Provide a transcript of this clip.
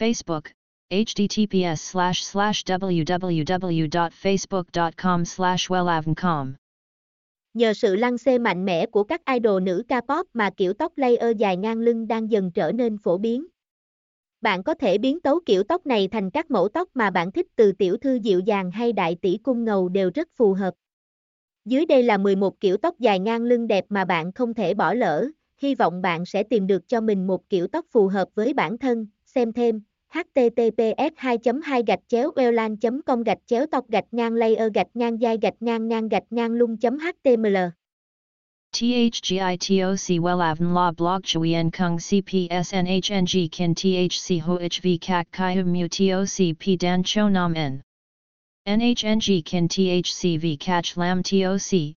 Facebook, https slash slash www.facebook.com slash wellavncom. Nhờ sự lăng xê mạnh mẽ của các idol nữ K-pop mà kiểu tóc layer dài ngang lưng đang dần trở nên phổ biến. Bạn có thể biến tấu kiểu tóc này thành các mẫu tóc mà bạn thích từ tiểu thư dịu dàng hay đại tỷ cung ngầu đều rất phù hợp. Dưới đây là 11 kiểu tóc dài ngang lưng đẹp mà bạn không thể bỏ lỡ, hy vọng bạn sẽ tìm được cho mình một kiểu tóc phù hợp với bản thân, xem thêm https 2 2 gạch chéo welan com gạch chéo tóc gạch ngang layer gạch ngang dai gạch ngang ngang gạch ngang lung html THGITOC WELAVN La Blog Chuyen Kung CPSNHNG Kin THC HOHV Kak Kai Mu TOC P Dan Cho Nam N NHNG Kin THC V CACH Lam TOC